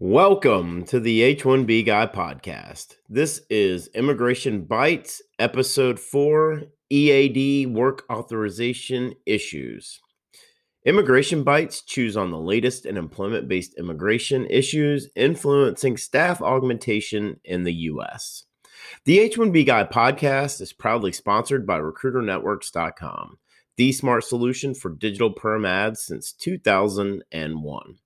Welcome to the H 1B Guy podcast. This is Immigration Bites, Episode 4 EAD Work Authorization Issues. Immigration Bites chews on the latest in employment based immigration issues influencing staff augmentation in the U.S. The H 1B Guy podcast is proudly sponsored by RecruiterNetworks.com, the smart solution for digital perm ads since 2001.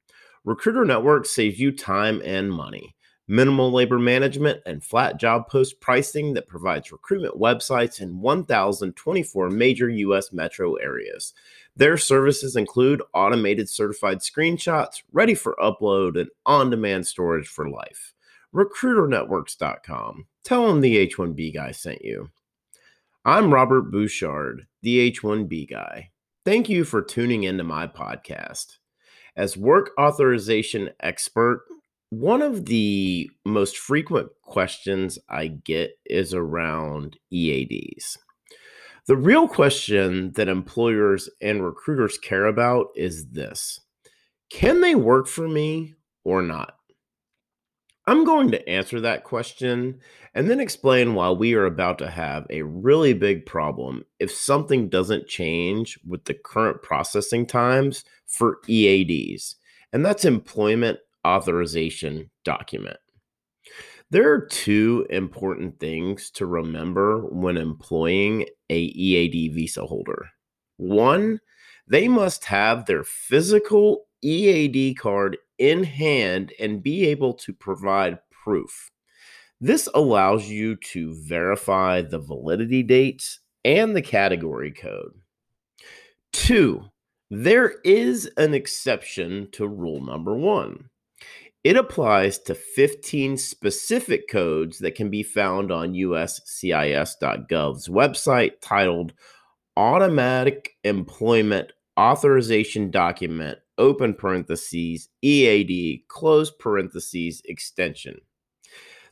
Recruiter Network saves you time and money. Minimal labor management and flat job post pricing that provides recruitment websites in 1,024 major U.S. metro areas. Their services include automated certified screenshots ready for upload and on demand storage for life. RecruiterNetworks.com. Tell them the H1B guy sent you. I'm Robert Bouchard, the H1B guy. Thank you for tuning into my podcast. As work authorization expert, one of the most frequent questions I get is around EADs. The real question that employers and recruiters care about is this Can they work for me or not? I'm going to answer that question and then explain why we are about to have a really big problem if something doesn't change with the current processing times for EADs, and that's employment authorization document. There are two important things to remember when employing a EAD visa holder. One, they must have their physical EAD card in hand and be able to provide proof. This allows you to verify the validity dates and the category code. Two, there is an exception to rule number one. It applies to 15 specific codes that can be found on USCIS.gov's website titled Automatic Employment Authorization Document open parentheses, EAD, close parentheses, extension.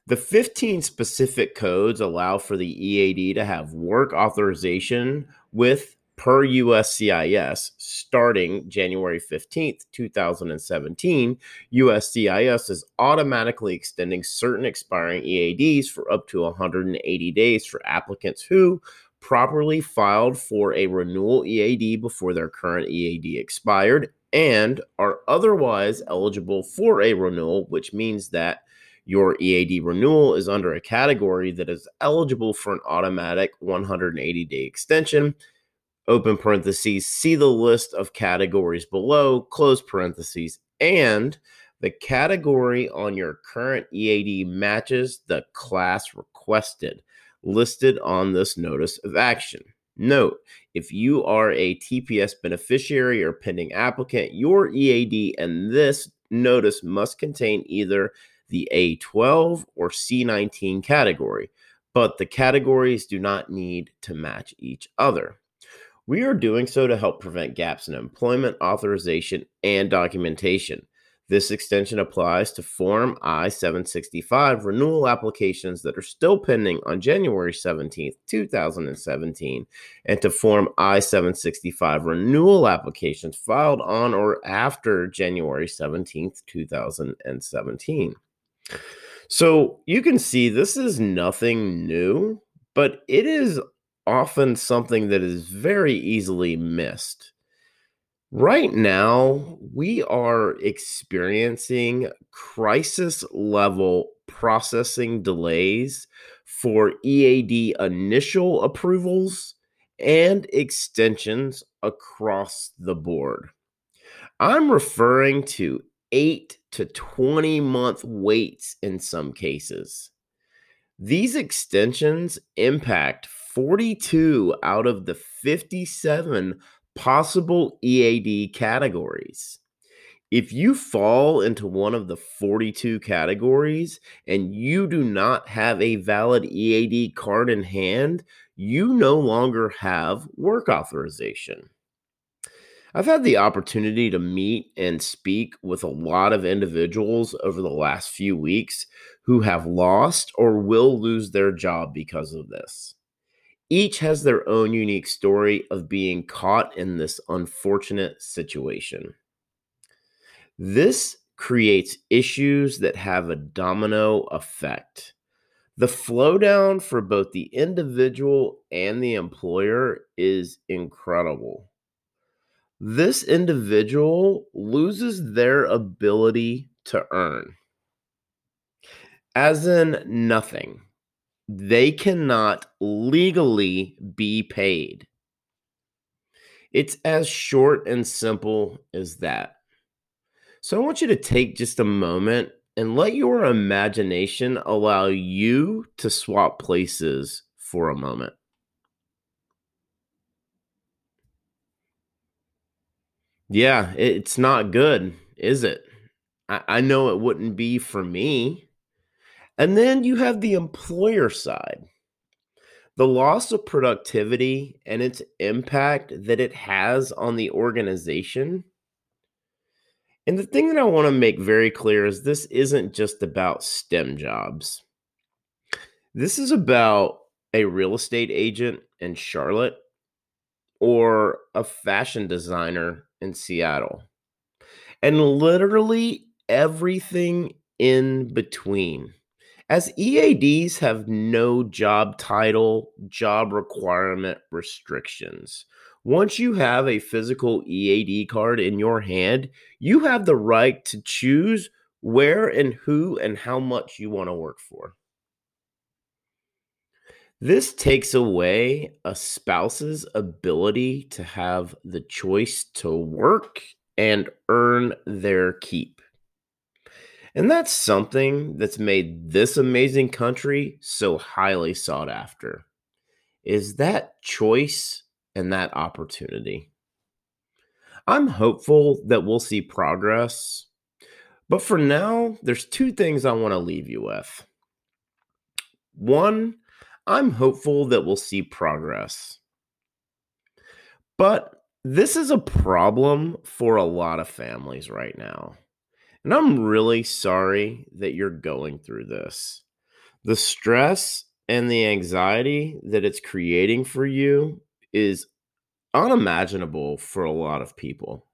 The 15 specific codes allow for the EAD to have work authorization with per USCIS starting January 15th, 2017. USCIS is automatically extending certain expiring EADs for up to 180 days for applicants who properly filed for a renewal EAD before their current EAD expired and are otherwise eligible for a renewal, which means that your EAD renewal is under a category that is eligible for an automatic 180 day extension. Open parentheses, see the list of categories below, close parentheses, and the category on your current EAD matches the class requested listed on this notice of action. Note, if you are a TPS beneficiary or pending applicant, your EAD and this notice must contain either the A12 or C19 category, but the categories do not need to match each other. We are doing so to help prevent gaps in employment authorization and documentation. This extension applies to Form I 765 renewal applications that are still pending on January 17th, 2017, and to Form I 765 renewal applications filed on or after January 17th, 2017. So you can see this is nothing new, but it is often something that is very easily missed. Right now, we are experiencing crisis level processing delays for EAD initial approvals and extensions across the board. I'm referring to 8 to 20 month waits in some cases. These extensions impact 42 out of the 57 possible EAD categories. If you fall into one of the 42 categories and you do not have a valid EAD card in hand, you no longer have work authorization. I've had the opportunity to meet and speak with a lot of individuals over the last few weeks who have lost or will lose their job because of this. Each has their own unique story of being caught in this unfortunate situation. This creates issues that have a domino effect. The flow down for both the individual and the employer is incredible. This individual loses their ability to earn, as in nothing. They cannot legally be paid. It's as short and simple as that. So I want you to take just a moment and let your imagination allow you to swap places for a moment. Yeah, it's not good, is it? I, know it wouldn't be for me. And then you have the employer side the loss of productivity and its impact that it has on the organization and the thing that I want to make very clear is this isn't just about STEM jobs. This is about a real estate agent in Charlotte or a fashion designer in Seattle. And literally everything in between. As EADs have no job title, job requirement restrictions. Once you have a physical EAD card in your hand, you have the right to choose where and who and how much you want to work for. This takes away a spouse's ability to have the choice to work and earn their keep. And that's something that's made this amazing country so highly sought after. Is that choice and that opportunity. I'm hopeful that we'll see progress. But for now, there's two things I want to leave you with. One, I'm hopeful that we'll see progress. But this is a problem for a lot of families right now. And I'm really sorry that you're going through this. The stress and the anxiety that it's creating for you is unimaginable for a lot of people.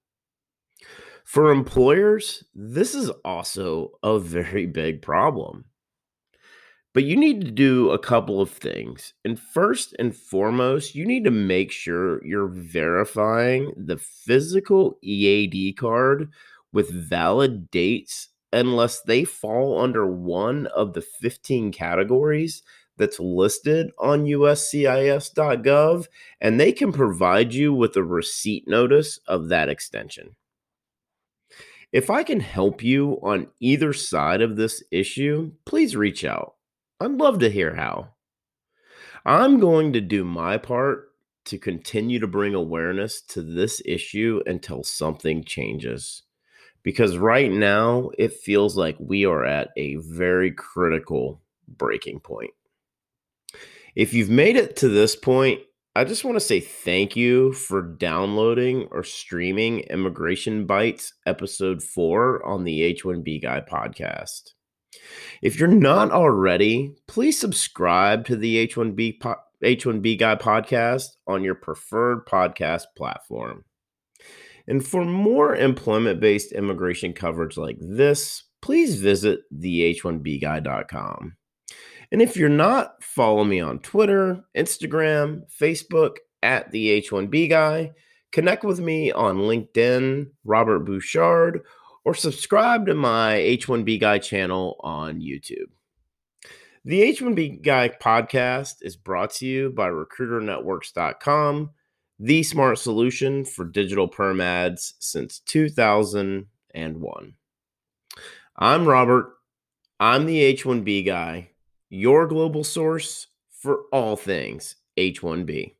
For employers, this is also a very big problem. But you need to do a couple of things. And first and foremost, you need to make sure you're verifying the physical EAD card with valid dates unless they fall under one of the 15 categories that's listed on uscis.gov, and they can provide you with a receipt notice of that extension. If I can help you on either side of this issue, please reach out. I'd love to hear how. I'm going to do my part to continue to bring awareness to this issue until something changes. Because right now, it feels like we are at a very critical breaking point. If you've made it to this point, I just want to say thank you for downloading or streaming Immigration Bites episode 4 on the H1B Guy podcast. If you're not already, please subscribe to the H1B po- H1B Guy podcast on your preferred podcast platform. And for more employment based immigration coverage like this, please visit the-h1bguy.com. And if you're not, follow me on Twitter, Instagram, Facebook at the H1B guy. Connect with me on LinkedIn, Robert Bouchard, or subscribe to my H1B guy channel on YouTube. The H1B Guy podcast is brought to you by RecruiterNetworks.com, the smart solution for digital perm ads since 2001. I'm Robert. I'm the H1B guy your global source for all things H1B.